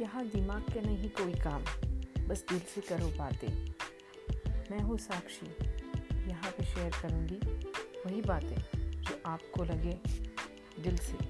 यहाँ दिमाग के नहीं कोई काम। बस दिल से करो बातें। मैं हूँ साक्षी। यहाँ पे शेयर करूँगी वही बातें जो आपको लगे दिल से।